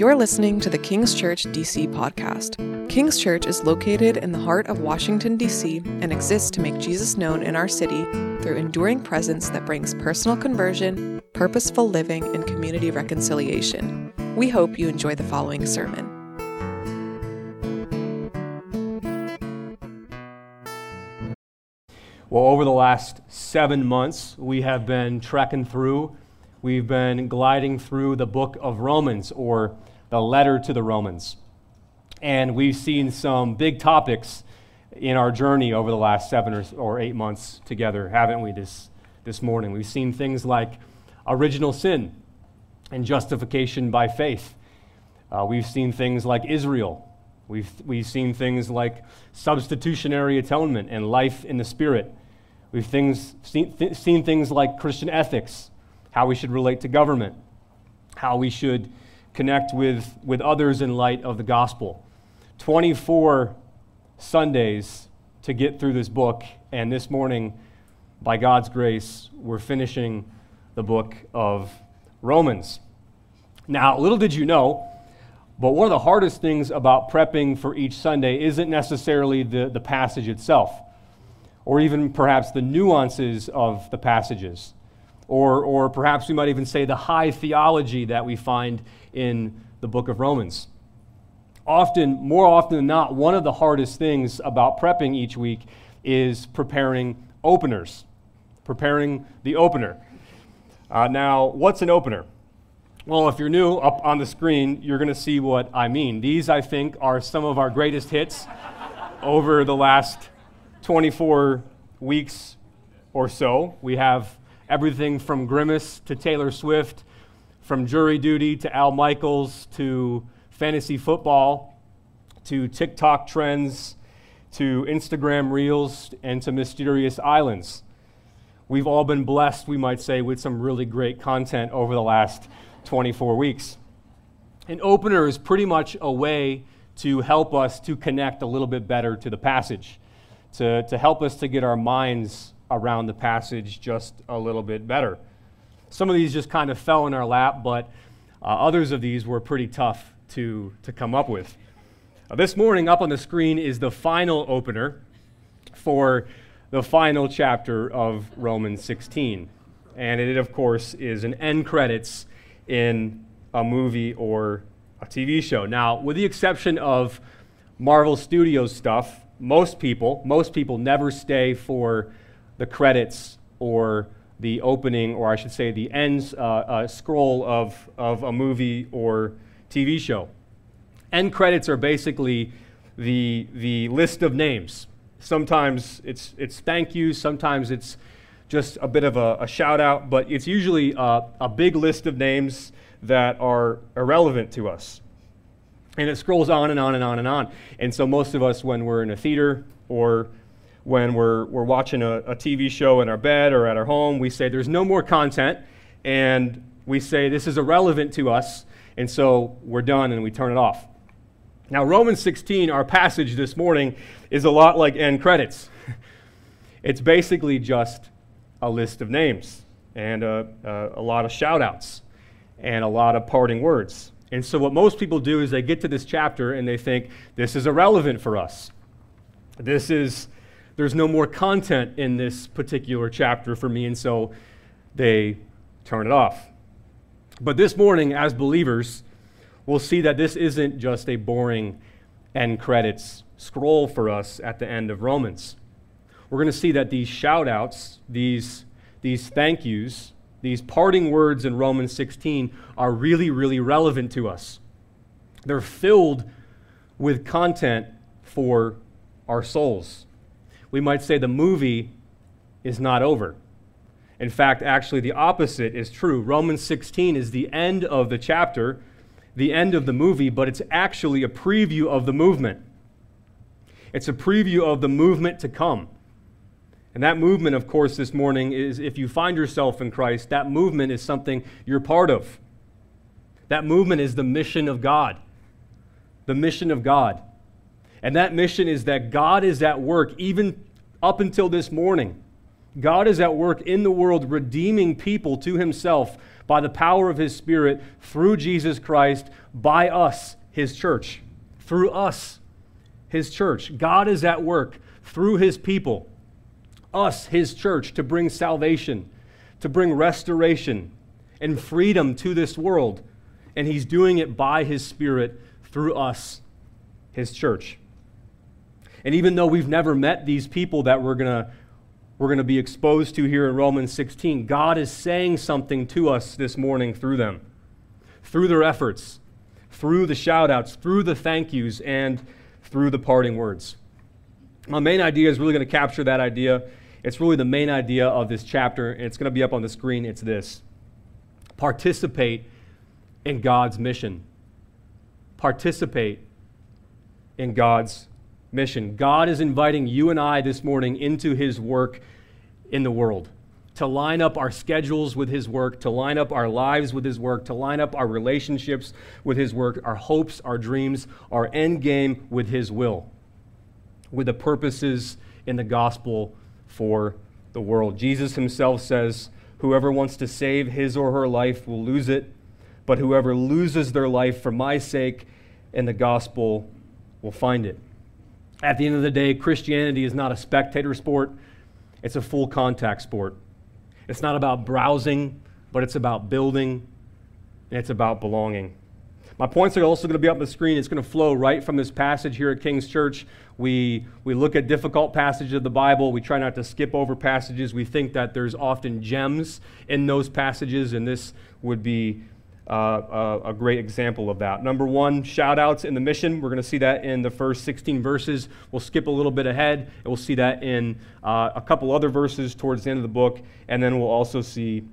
You're listening to the King's Church DC podcast. King's Church is located in the heart of Washington, D.C., and exists to make Jesus known in our city through enduring presence that brings personal conversion, purposeful living, and community reconciliation. We hope you enjoy the following sermon. Well, over the last seven months, we have been trekking through, we've been gliding through the book of Romans, or the letter to the Romans. And we've seen some big topics in our journey over the last seven or, or eight months together, haven't we, this, this morning? We've seen things like original sin and justification by faith. Uh, we've seen things like Israel. We've, we've seen things like substitutionary atonement and life in the Spirit. We've things, seen, th- seen things like Christian ethics, how we should relate to government, how we should connect with, with others in light of the gospel. 24 Sundays to get through this book, and this morning, by God's grace, we're finishing the book of Romans. Now, little did you know, but one of the hardest things about prepping for each Sunday isn't necessarily the, the passage itself, or even perhaps the nuances of the passages, or, or perhaps we might even say the high theology that we find in the book of Romans. Often, more often than not, one of the hardest things about prepping each week is preparing openers, preparing the opener. Uh, now, what's an opener? Well, if you're new, up on the screen, you're going to see what I mean. These, I think, are some of our greatest hits over the last 24 weeks or so. We have everything from Grimace to Taylor Swift from jury duty to Al Michaels to fantasy football to TikTok trends to Instagram reels and to mysterious islands. We've all been blessed, we might say, with some really great content over the last 24 weeks. An opener is pretty much a way to help us to connect a little bit better to the passage, to, to help us to get our minds around the passage just a little bit better. Some of these just kind of fell in our lap, but uh, others of these were pretty tough to, to come up with. Uh, this morning, up on the screen, is the final opener for the final chapter of Romans 16. And it, of course, is an end credits in a movie or a TV show. Now, with the exception of Marvel Studios stuff, most people, most people never stay for the credits or the opening, or I should say, the end uh, uh, scroll of, of a movie or TV show. End credits are basically the, the list of names. Sometimes it's, it's thank you, sometimes it's just a bit of a, a shout out, but it's usually a, a big list of names that are irrelevant to us. And it scrolls on and on and on and on. And so, most of us, when we're in a theater or when we're, we're watching a, a TV show in our bed or at our home, we say there's no more content, and we say this is irrelevant to us, and so we're done and we turn it off. Now, Romans 16, our passage this morning, is a lot like end credits. it's basically just a list of names and a, a, a lot of shout outs and a lot of parting words. And so, what most people do is they get to this chapter and they think, this is irrelevant for us. This is there's no more content in this particular chapter for me, and so they turn it off. But this morning, as believers, we'll see that this isn't just a boring end credits scroll for us at the end of Romans. We're going to see that these shout outs, these, these thank yous, these parting words in Romans 16 are really, really relevant to us. They're filled with content for our souls we might say the movie is not over. In fact, actually, the opposite is true. Romans 16 is the end of the chapter, the end of the movie, but it's actually a preview of the movement. It's a preview of the movement to come. And that movement, of course, this morning is if you find yourself in Christ, that movement is something you're part of. That movement is the mission of God. The mission of God. And that mission is that God is at work even up until this morning. God is at work in the world, redeeming people to himself by the power of his Spirit through Jesus Christ, by us, his church. Through us, his church. God is at work through his people, us, his church, to bring salvation, to bring restoration and freedom to this world. And he's doing it by his Spirit through us, his church. And even though we've never met these people that we're going to we're going to be exposed to here in Romans 16, God is saying something to us this morning through them, through their efforts, through the shout outs, through the thank yous, and through the parting words. My main idea is really going to capture that idea. It's really the main idea of this chapter, and it's going to be up on the screen. It's this participate in God's mission. Participate in God's mission. God is inviting you and I this morning into his work in the world, to line up our schedules with his work, to line up our lives with his work, to line up our relationships with his work, our hopes, our dreams, our end game with his will, with the purposes in the gospel for the world. Jesus himself says, Whoever wants to save his or her life will lose it, but whoever loses their life for my sake and the gospel will find it. At the end of the day, Christianity is not a spectator sport, it's a full contact sport. It's not about browsing, but it's about building, and it's about belonging. My points are also going to be up on the screen. It's going to flow right from this passage here at King's Church. We, we look at difficult passages of the Bible. We try not to skip over passages. We think that there's often gems in those passages, and this would be uh, a, a, great example of that. Number one, shout outs in the mission. We're going to see that in the first 16 verses. We'll skip a little bit ahead, and we'll see that in uh, a couple other verses towards the end of the book, and then we'll also see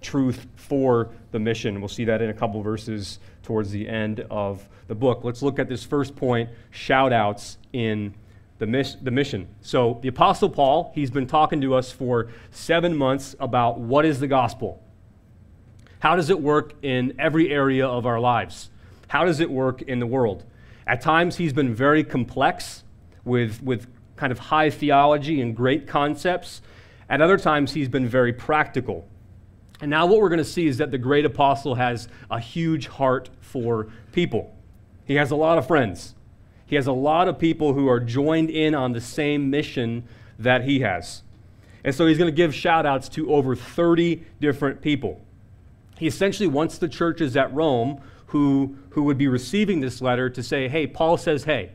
truth for the mission. We'll see that in a couple verses towards the end of the book. Let's look at this first point shout outs in the, miss, the mission. So, the Apostle Paul, he's been talking to us for seven months about what is the gospel. How does it work in every area of our lives? How does it work in the world? At times, he's been very complex with, with kind of high theology and great concepts. At other times, he's been very practical. And now, what we're going to see is that the great apostle has a huge heart for people. He has a lot of friends, he has a lot of people who are joined in on the same mission that he has. And so, he's going to give shout outs to over 30 different people. He essentially wants the churches at Rome who, who would be receiving this letter to say, hey, Paul says, hey.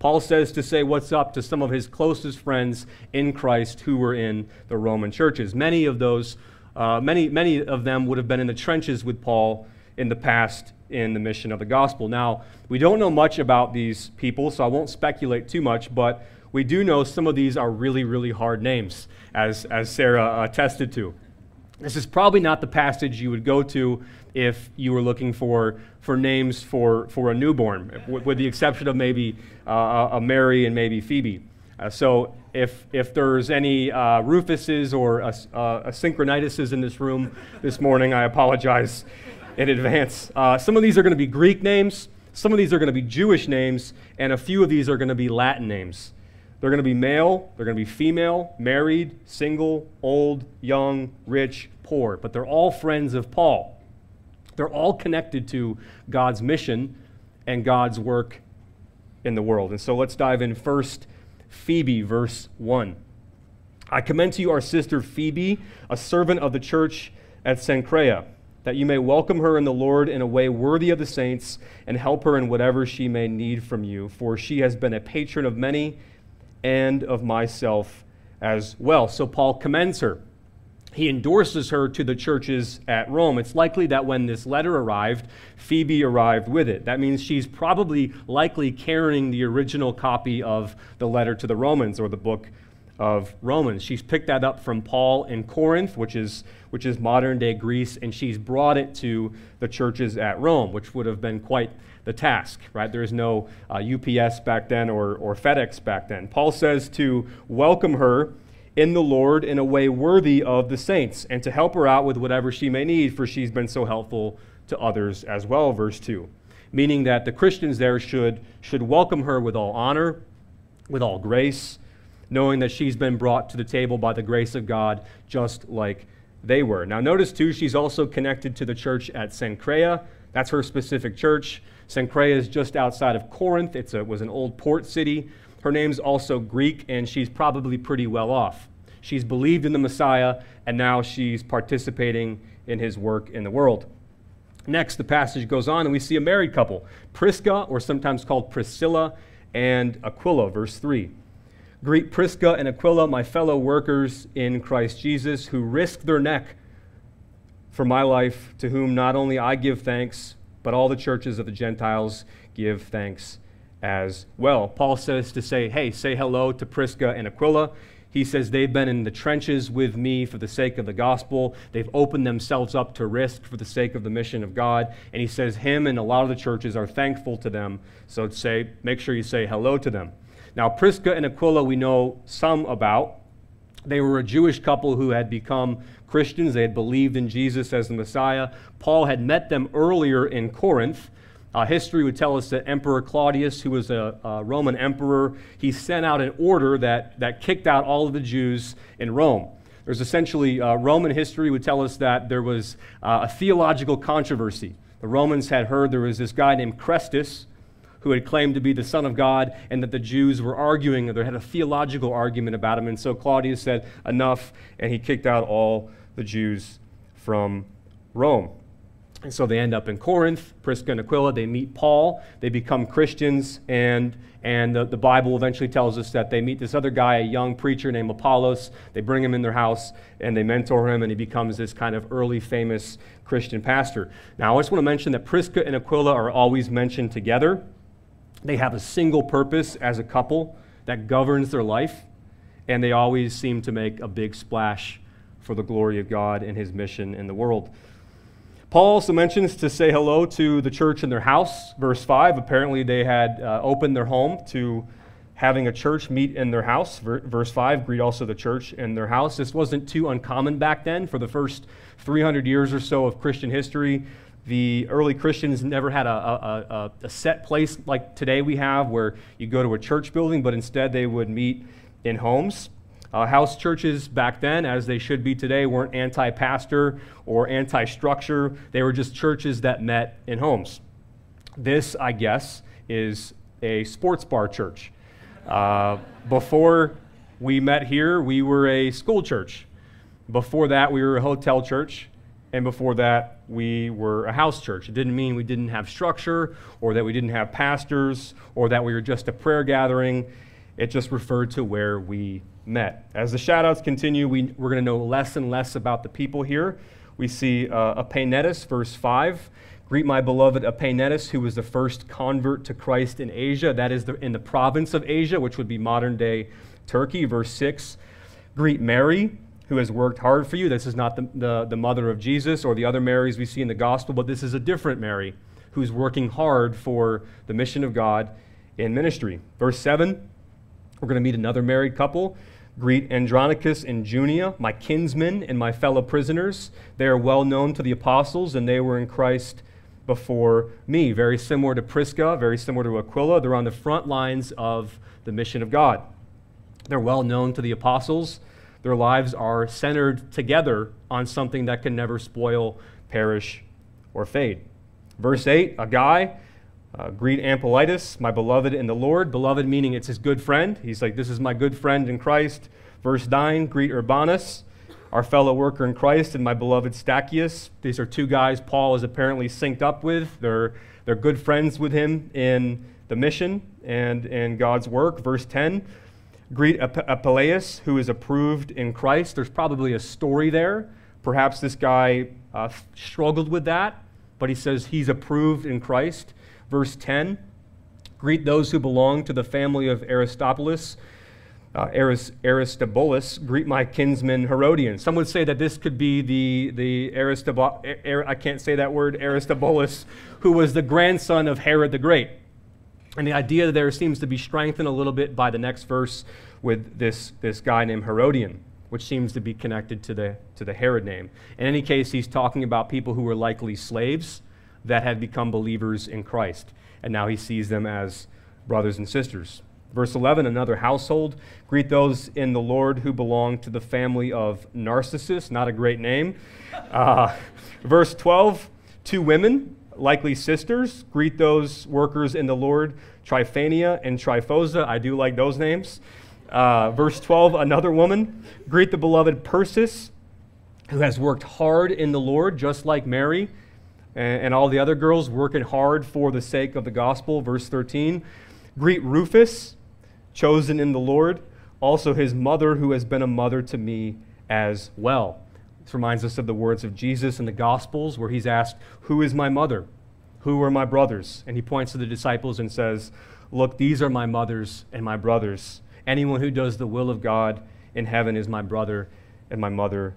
Paul says to say what's up to some of his closest friends in Christ who were in the Roman churches. Many of those, uh, many, many of them would have been in the trenches with Paul in the past in the mission of the gospel. Now, we don't know much about these people, so I won't speculate too much, but we do know some of these are really, really hard names, as, as Sarah attested to. This is probably not the passage you would go to if you were looking for, for names for, for a newborn, with, with the exception of maybe uh, a Mary and maybe Phoebe. Uh, so if, if there's any uh, Rufuses or a, uh, Asyncritus in this room this morning, I apologize in advance. Uh, some of these are going to be Greek names, some of these are going to be Jewish names, and a few of these are going to be Latin names. They're going to be male, they're going to be female, married, single, old, young, rich, poor, but they're all friends of Paul. They're all connected to God's mission and God's work in the world. And so let's dive in first. Phoebe, verse 1. I commend to you our sister Phoebe, a servant of the church at Cenchrea, that you may welcome her in the Lord in a way worthy of the saints and help her in whatever she may need from you, for she has been a patron of many and of myself as well. So Paul commends her. He endorses her to the churches at Rome. It's likely that when this letter arrived, Phoebe arrived with it. That means she's probably likely carrying the original copy of the letter to the Romans or the book of Romans. She's picked that up from Paul in Corinth, which is, which is modern day Greece, and she's brought it to the churches at Rome, which would have been quite the task, right? There is no uh, UPS back then or, or FedEx back then. Paul says to welcome her in the Lord in a way worthy of the saints and to help her out with whatever she may need, for she's been so helpful to others as well, verse 2. Meaning that the Christians there should, should welcome her with all honor, with all grace, knowing that she's been brought to the table by the grace of God, just like they were. Now, notice too, she's also connected to the church at Cenchrea. That's her specific church. Cenchrea is just outside of Corinth. It was an old port city. Her name's also Greek, and she's probably pretty well off. She's believed in the Messiah, and now she's participating in his work in the world. Next, the passage goes on, and we see a married couple Prisca, or sometimes called Priscilla, and Aquila, verse 3. Greet Prisca and Aquila, my fellow workers in Christ Jesus, who risked their neck for my life, to whom not only I give thanks, but all the churches of the Gentiles give thanks as well. Paul says to say, hey, say hello to Prisca and Aquila. He says they've been in the trenches with me for the sake of the gospel. They've opened themselves up to risk for the sake of the mission of God. And he says him and a lot of the churches are thankful to them. So say, make sure you say hello to them. Now, Prisca and Aquila, we know some about. They were a Jewish couple who had become Christians. They had believed in Jesus as the Messiah. Paul had met them earlier in Corinth. Uh, history would tell us that Emperor Claudius, who was a, a, Roman emperor, he sent out an order that, that kicked out all of the Jews in Rome. There's essentially, uh, Roman history would tell us that there was uh, a theological controversy. The Romans had heard there was this guy named Chrestus who had claimed to be the Son of God, and that the Jews were arguing, or they had a theological argument about him. And so Claudius said, Enough, and he kicked out all the Jews from Rome. And so they end up in Corinth, Prisca and Aquila. They meet Paul. They become Christians. And, and the, the, Bible eventually tells us that they meet this other guy, a young preacher named Apollos. They bring him in their house and they mentor him, and he becomes this kind of early famous Christian pastor. Now, I just want to mention that Prisca and Aquila are always mentioned together. They have a single purpose as a couple that governs their life, and they always seem to make a big splash for the glory of God and his mission in the world. Paul also mentions to say hello to the church in their house. Verse 5 apparently they had uh, opened their home to having a church meet in their house. Verse 5 greet also the church in their house. This wasn't too uncommon back then. For the first 300 years or so of Christian history, the early Christians never had a, a, a, a set place like today we have where you go to a church building, but instead they would meet in homes. Uh, house churches back then, as they should be today, weren't anti pastor or anti structure. They were just churches that met in homes. This, I guess, is a sports bar church. Uh, before we met here, we were a school church. Before that, we were a hotel church. And before that, we were a house church. It didn't mean we didn't have structure or that we didn't have pastors or that we were just a prayer gathering. It just referred to where we met. As the shoutouts continue, we, we're going to know less and less about the people here. We see uh, Epaenetus, verse 5. Greet my beloved Epaenetus, who was the first convert to Christ in Asia. That is the, in the province of Asia, which would be modern day Turkey. Verse 6. Greet Mary, who has worked hard for you. This is not the, the, the mother of Jesus or the other Marys we see in the gospel, but this is a different Mary who's working hard for the mission of God in ministry. Verse 7. We're going to meet another married couple Greet Andronicus and Junia, my kinsmen and my fellow prisoners. They are well known to the apostles, and they were in Christ before me. Very similar to Prisca, very similar to Aquila. They're on the front lines of the mission of God. They're well known to the apostles. Their lives are centered together on something that can never spoil, perish, or fade. Verse 8 a guy uh, greet Ampliatus, my beloved in the Lord. Beloved meaning it's his good friend. He's like, This is my good friend in Christ. Verse 9 Greet Urbanus, our fellow worker in Christ, and my beloved Stachys. These are two guys Paul is apparently synced up with. They're, they're good friends with him in the mission and in God's work. Verse 10 Greet Apelles, who is approved in Christ. There's probably a story there. Perhaps this guy uh, struggled with that, but he says he's approved in Christ. Verse 10 Greet those who belong to the family of Aristobulus. Uh, Aristobulus, greet my kinsman Herodian. Some would say that this could be the, the Aristobulus, I can't say that word, Aristobulus, who was the grandson of Herod the Great. And the idea there seems to be strengthened a little bit by the next verse with this, this guy named Herodian, which seems to be connected to the, to the Herod name. In any case, he's talking about people who were likely slaves that had become believers in Christ. And now he sees them as brothers and sisters. Verse 11, another household. Greet those in the Lord who belong to the family of Narcissus. Not a great name. Uh, verse 12, two women, likely sisters. Greet those workers in the Lord, Tryphaena and Tryphosa. I do like those names. Uh, verse 12, another woman. Greet the beloved Persis, who has worked hard in the Lord, just like Mary and, and all the other girls working hard for the sake of the gospel. Verse 13. Greet Rufus chosen in the Lord, also his mother, who has been a mother to me as well. This reminds us of the words of Jesus in the Gospels, where he's asked, Who is my mother? Who are my brothers? And he points to the disciples and says, Look, these are my mothers and my brothers. Anyone who does the will of God in heaven is my brother and my mother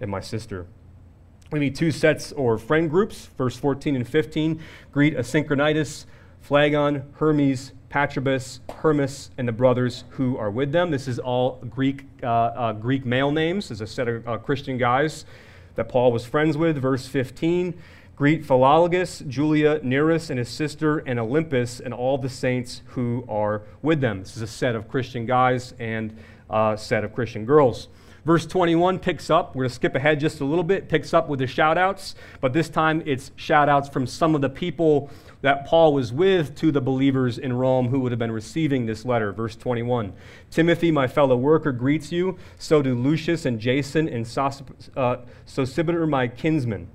and my sister. We meet two sets or friend groups, verse 14 and 15. Greet Asyncritus, Phlegon, Hermes, Patrobas, Hermas, and the brothers who are with them. This is all Greek, uh, uh, Greek male names. There's a set of uh, Christian guys that Paul was friends with. Verse 15 Greet Philologus, Julia, Nereus, and his sister, and Olympas, and all the saints who are with them. This is a set of Christian guys and a set of Christian girls. Verse 21 picks up, we're going to skip ahead just a little bit, picks up with the shout outs, but this time it's shout outs from some of the people that Paul was with to the believers in Rome who would have been receiving this letter. Verse 21 Timothy, my fellow worker, greets you. So do Lucius and Jason and uh, Sosipater, my kinsman.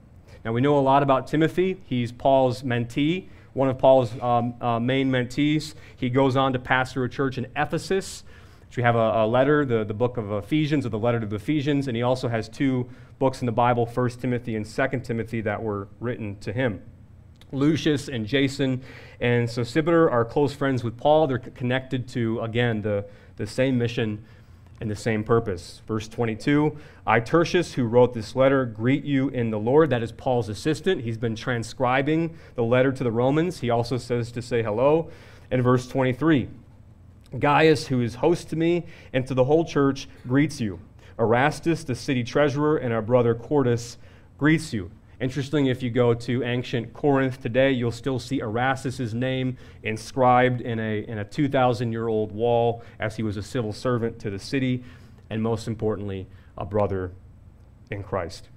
Now we know a lot about Timothy. He's Paul's mentee, one of Paul's um, uh, main mentees. He goes on to pastor a church in Ephesus. So we have a, a, letter, the, the book of Ephesians, or the letter to the Ephesians, and he also has two books in the Bible, 1 Timothy and 2 Timothy, that were written to him. Lucius and Jason and Sosipater are close friends with Paul. They're connected to, again, the, the same mission and the same purpose. Verse 22 I, Tertius, who wrote this letter, greet you in the Lord. That is Paul's assistant. He's been transcribing the letter to the Romans. He also says to say hello. And verse 23 Gaius, who is host to me and to the whole church, greets you. Erastus, the city treasurer, and our brother Quartus greets you. Interesting, if you go to ancient Corinth today, you'll still see Erastus' name inscribed in a, in a 2,000 year old wall as he was a civil servant to the city, and most importantly, a brother in Christ.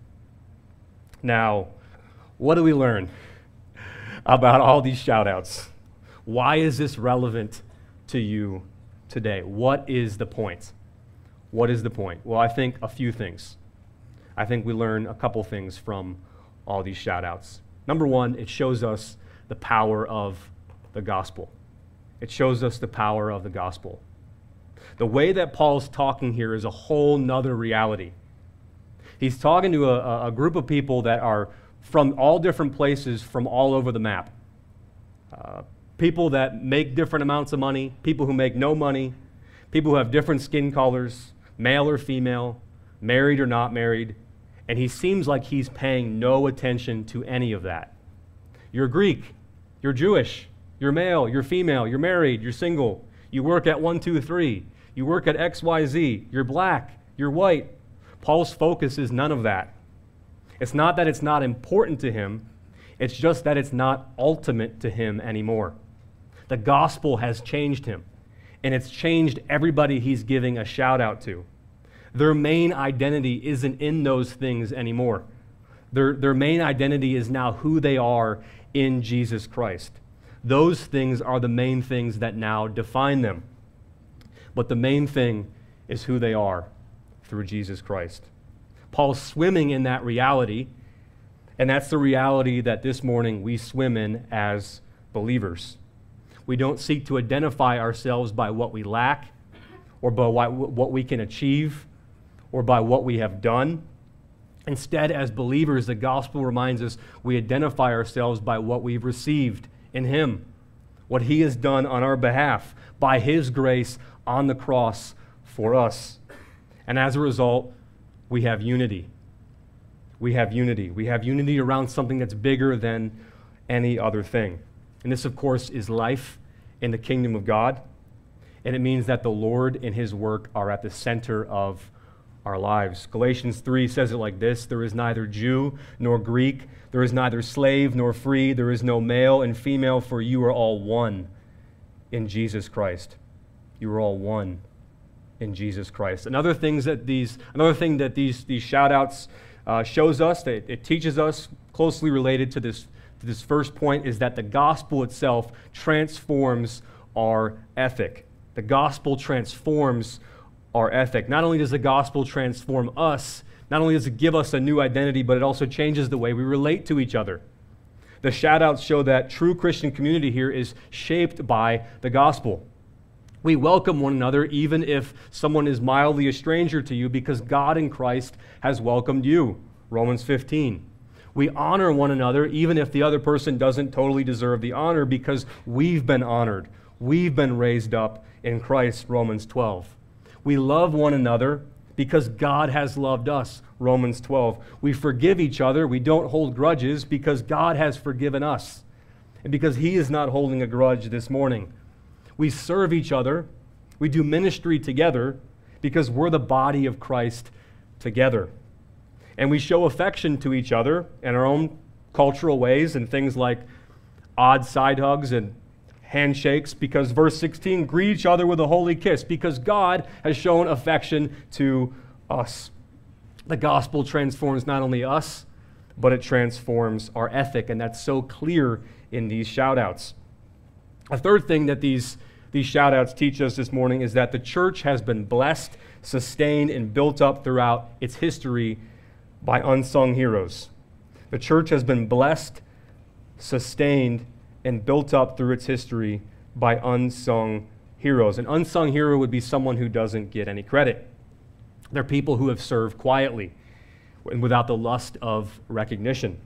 Now, what do we learn about all these shout outs? Why is this relevant to you today? What is the point? What is the point? Well, I think a few things. I think we learn a couple things from all these shout outs. Number one, it shows us the power of the gospel. It shows us the power of the gospel. The way that Paul's talking here is a whole nother reality. He's talking to a, a group of people that are from all different places from all over the map. Uh, people that make different amounts of money, people who make no money, people who have different skin colors, male or female, married or not married, and he seems like he's paying no attention to any of that. You're Greek, you're Jewish, you're male, you're female, you're married, you're single, you work at 123, you work at XYZ, you're black, you're white. Paul's focus is none of that. It's not that it's not important to him, it's just that it's not ultimate to him anymore. The gospel has changed him, and it's changed everybody he's giving a shout out to. Their main identity isn't in those things anymore. Their, their main identity is now who they are in Jesus Christ. Those things are the main things that now define them. But the main thing is who they are through Jesus Christ. Paul's swimming in that reality, and that's the reality that this morning we swim in as believers. We don't seek to identify ourselves by what we lack or by what we can achieve or by what we have done. Instead, as believers, the gospel reminds us we identify ourselves by what we've received in Him, what He has done on our behalf, by His grace on the cross for us. And as a result, we have unity. We have unity. We have unity around something that's bigger than any other thing. And this, of course, is life in the kingdom of God. And it means that the Lord and His work are at the center of our lives. Galatians 3 says it like this There is neither Jew nor Greek, there is neither slave nor free, there is no male and female, for you are all one in Jesus Christ. you are all one in Jesus Christ. Another things that these, another thing that these, these shout outs uh, shows us, that it teaches us, closely related to this, this first point, is that the gospel itself transforms our ethic. The gospel transforms our ethic. Not only does the gospel transform us, not only does it give us a new identity, but it also changes the way we relate to each other. The shout outs show that true Christian community here is shaped by the gospel. We welcome one another even if someone is mildly a stranger to you because God in Christ has welcomed you. Romans 15. We honor one another even if the other person doesn't totally deserve the honor because we've been honored. We've been raised up in Christ. Romans 12. We love one another because God has loved us. Romans 12. We forgive each other. We don't hold grudges because God has forgiven us and because He is not holding a grudge this morning. We serve each other. We do ministry together because we're the body of Christ together. And we show affection to each other in our own cultural ways and things like odd side hugs and handshakes because verse 16 greet each other with a holy kiss because God has shown affection to us. The gospel transforms not only us, but it transforms our ethic, and that's so clear in these shout outs. A third thing that these, these shout outs teach us this morning is that the church has been blessed, sustained, and built up throughout its history by unsung heroes. The church has been blessed, sustained, and built up through its history by unsung heroes. An unsung hero would be someone who doesn't get any credit. They're people who have served quietly and without the lust of recognition.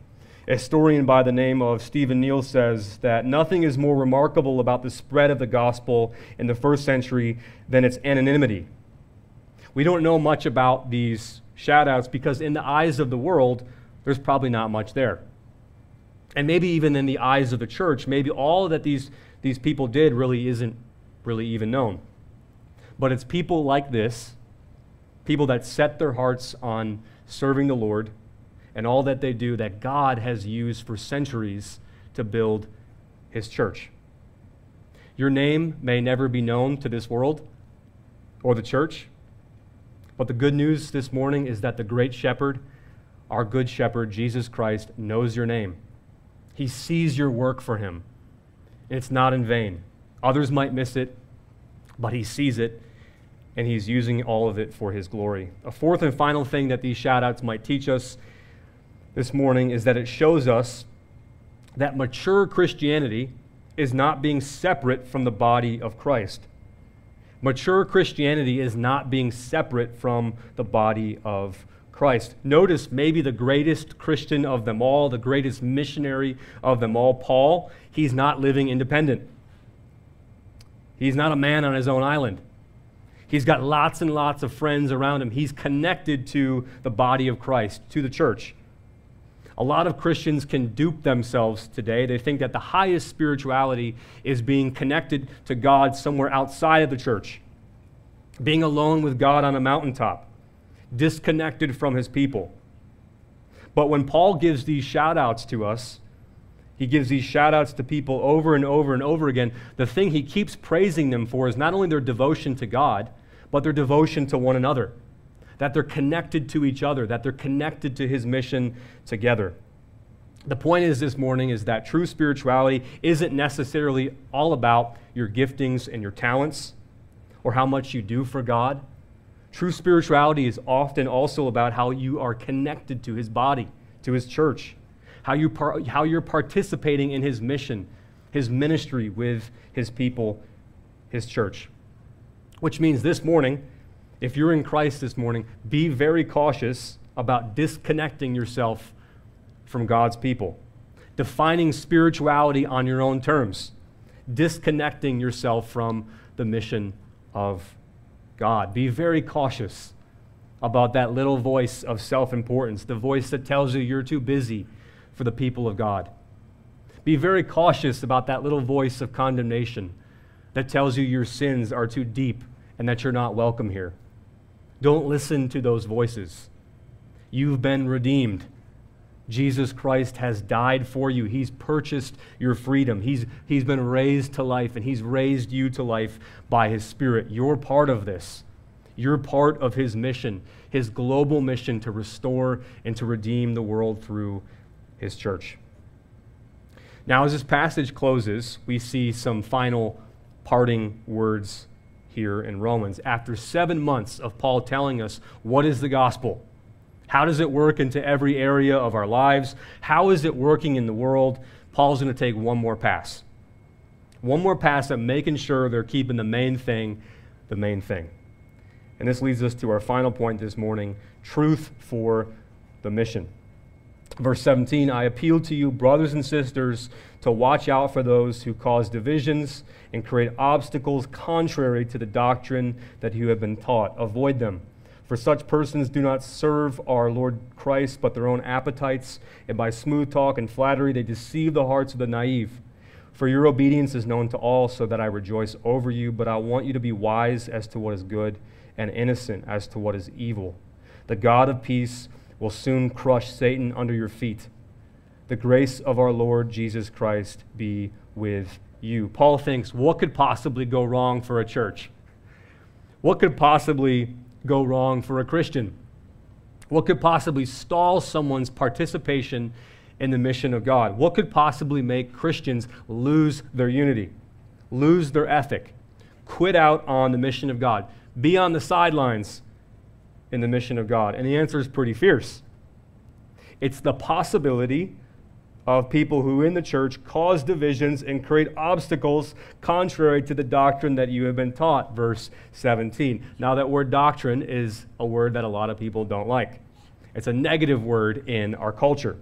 A historian by the name of Stephen Neill says that nothing is more remarkable about the spread of the gospel in the first century than its anonymity. We don't know much about these shoutouts because, in the eyes of the world, there's probably not much there. And maybe even in the eyes of the church, maybe all that these, these people did really isn't really even known. But it's people like this, people that set their hearts on serving the Lord and all that they do that God has used for centuries to build his church. Your name may never be known to this world or the church, but the good news this morning is that the great shepherd, our good shepherd, Jesus Christ, knows your name. He sees your work for him. And it's not in vain. Others might miss it, but he sees it, and he's using all of it for his glory. A fourth and final thing that these shout outs might teach us this morning is that it shows us that mature Christianity is not being separate from the body of Christ. Mature Christianity is not being separate from the body of Christ. Notice maybe the greatest Christian of them all, the greatest missionary of them all, Paul, he's not living independent. He's not a man on his own island. He's got lots and lots of friends around him. He's connected to the body of Christ, to the church. A lot of Christians can dupe themselves today. They think that the highest spirituality is being connected to God somewhere outside of the church, being alone with God on a mountaintop, disconnected from his people. But when Paul gives these shout outs to us, he gives these shout outs to people over and over and over again. The thing he keeps praising them for is not only their devotion to God, but their devotion to one another that they're connected to each other, that they're connected to his mission together. The point is this morning is that true spirituality isn't necessarily all about your giftings and your talents or how much you do for God. True spirituality is often also about how you are connected to his body, to his church, how, you par- how you're participating in his mission, his ministry with his people, his church. Which means this morning, if you're in Christ this morning, be very cautious about disconnecting yourself from God's people, defining spirituality on your own terms, disconnecting yourself from the mission of God. Be very cautious about that little voice of self importance, the voice that tells you you're too busy for the people of God. Be very cautious about that little voice of condemnation that tells you your sins are too deep and that you're not welcome here. Don't listen to those voices. You've been redeemed. Jesus Christ has died for you. He's purchased your freedom. He's, he's been raised to life, and He's raised you to life by His Spirit. You're part of this. You're part of His mission, His global mission to restore and to redeem the world through His church. Now, as this passage closes, we see some final parting words here in Romans. After seven months of Paul telling us what is the gospel, how does it work into every area of our lives, how is it working in the world, Paul's going to take one more pass. One more pass at making sure they're keeping the main thing the main thing. And this leads us to our final point this morning truth for the mission. Verse 17 I appeal to you, brothers and sisters, to watch out for those who cause divisions and create obstacles contrary to the doctrine that you have been taught. Avoid them. For such persons do not serve our Lord Christ, but their own appetites, and by smooth talk and flattery they deceive the hearts of the naive. For your obedience is known to all, so that I rejoice over you, but I want you to be wise as to what is good and innocent as to what is evil. The God of peace will soon crush Satan under your feet. The grace of our Lord Jesus Christ be with you. Paul thinks, what could possibly go wrong for a church? What could possibly go wrong for a Christian? What could possibly stall someone's participation in the mission of God? What could possibly make Christians lose their unity, lose their ethic, quit out on the mission of God, be on the sidelines in the mission of God? And the answer is pretty fierce. It's the possibility of people who in the church cause divisions and create obstacles contrary to the doctrine that you have been taught. Verse 17. Now, that word doctrine is a word that a lot of people don't like. It's a negative word in our culture,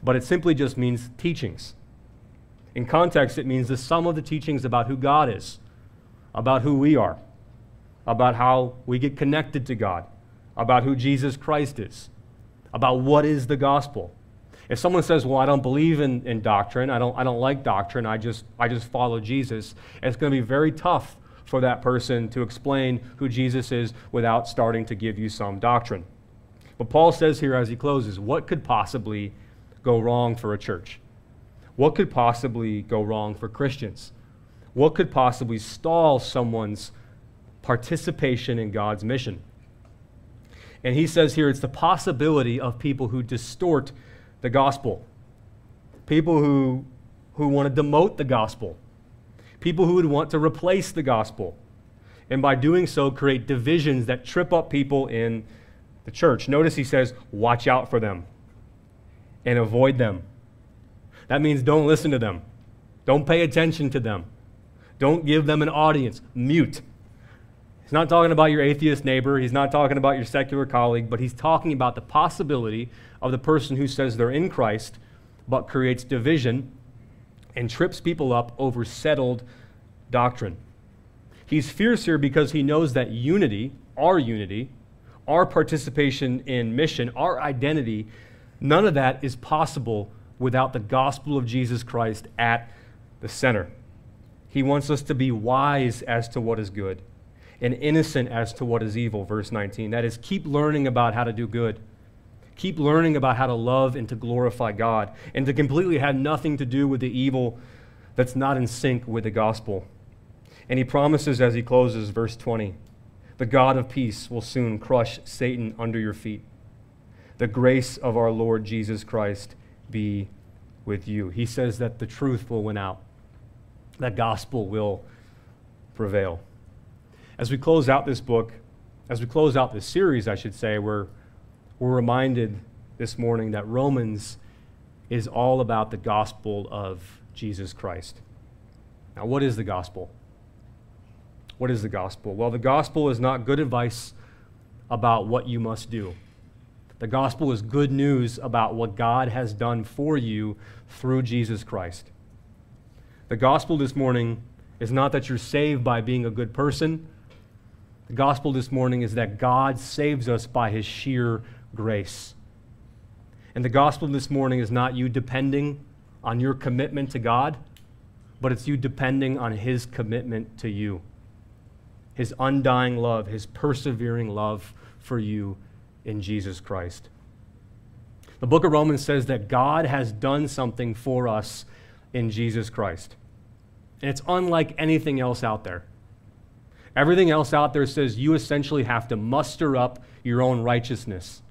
but it simply just means teachings. In context, it means the sum of the teachings about who God is, about who we are, about how we get connected to God, about who Jesus Christ is, about what is the gospel. If someone says, Well, I don't believe in, in doctrine, I don't, I don't like doctrine, I just, I just follow Jesus, it's going to be very tough for that person to explain who Jesus is without starting to give you some doctrine. But Paul says here as he closes, What could possibly go wrong for a church? What could possibly go wrong for Christians? What could possibly stall someone's participation in God's mission? And he says here it's the possibility of people who distort the gospel, people who, who want to demote the gospel, people who would want to replace the gospel, and by doing so, create divisions that trip up people in the church. Notice he says, watch out for them and avoid them. That means don't listen to them, don't pay attention to them, don't give them an audience, mute. He's not talking about your atheist neighbor. He's not talking about your secular colleague, but he's talking about the possibility of the person who says they're in Christ but creates division and trips people up over settled doctrine. He's fierce here because he knows that unity, our unity, our participation in mission, our identity, none of that is possible without the gospel of Jesus Christ at the center. He wants us to be wise as to what is good and innocent as to what is evil, verse 19. That is, keep learning about how to do good. Keep learning about how to love and to glorify God, and to completely have nothing to do with the evil that's not in sync with the gospel. And he promises as he closes, verse 20, the God of peace will soon crush Satan under your feet. The grace of our Lord Jesus Christ be with you. He says that the truth will win out, that gospel will prevail. As we close out this book, as we close out this series, I should say, we're, we're reminded this morning that Romans is all about the gospel of Jesus Christ. Now, what is the gospel? What is the gospel? Well, the gospel is not good advice about what you must do. The gospel is good news about what God has done for you through Jesus Christ. The gospel this morning is not that you're saved by being a good person the gospel this morning is that God saves us by his sheer grace. And the gospel this morning is not you depending on your commitment to God, but it's you depending on his commitment to you. His undying love, his persevering love for you in Jesus Christ. The book of Romans says that God has done something for us in Jesus Christ. And it's unlike anything else out there. Everything else out there says you essentially have to muster up your own righteousness.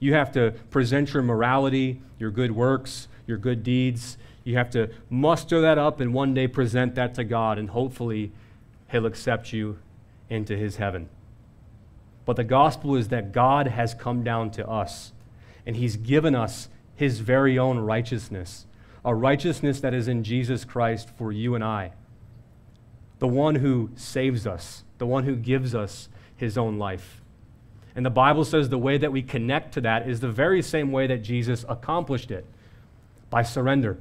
You have to present your morality, your good works, your good deeds. You have to muster that up and one day present that to God, and hopefully, He'll accept you into His heaven. But the gospel is that God has come down to us, and He's given us His very own righteousness, a righteousness that is in Jesus Christ for you and I the one who saves us, the one who gives us his own life. And the Bible says the way that we connect to that is the very same way that Jesus accomplished it by surrender,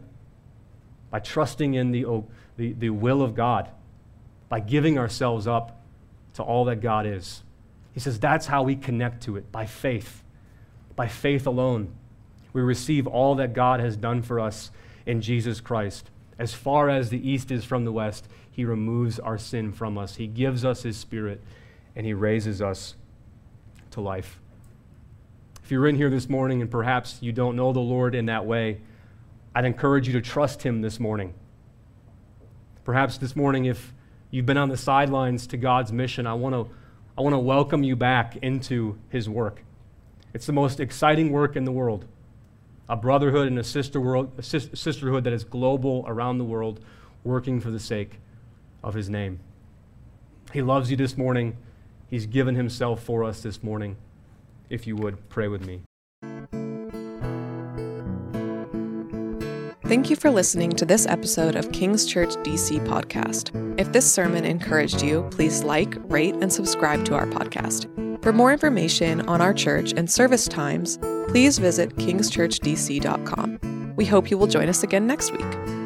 by trusting in the, the, the will of God, by giving ourselves up to all that God is. He says that's how we connect to it by faith, by faith alone. We receive all that God has done for us in Jesus Christ. As far as the east is from the west, he removes our sin from us. He gives us His Spirit, and He raises us to life. If you're in here this morning and perhaps you don't know the Lord in that way, I'd encourage you to trust Him this morning. Perhaps this morning, if you've been on the sidelines to God's mission, I want to I want to welcome you back into His work. It's the most exciting work in the world. A brotherhood and a, sister world, a sisterhood that is global around the world, working for the sake of his name. He loves you this morning. He's given himself for us this morning. If you would, pray with me. Thank you for listening to this episode of King's Church DC podcast. If this sermon encouraged you, please like, rate, and subscribe to our podcast. For more information on our church and service times, please visit kingschurchdc.com. We hope you will join us again next week.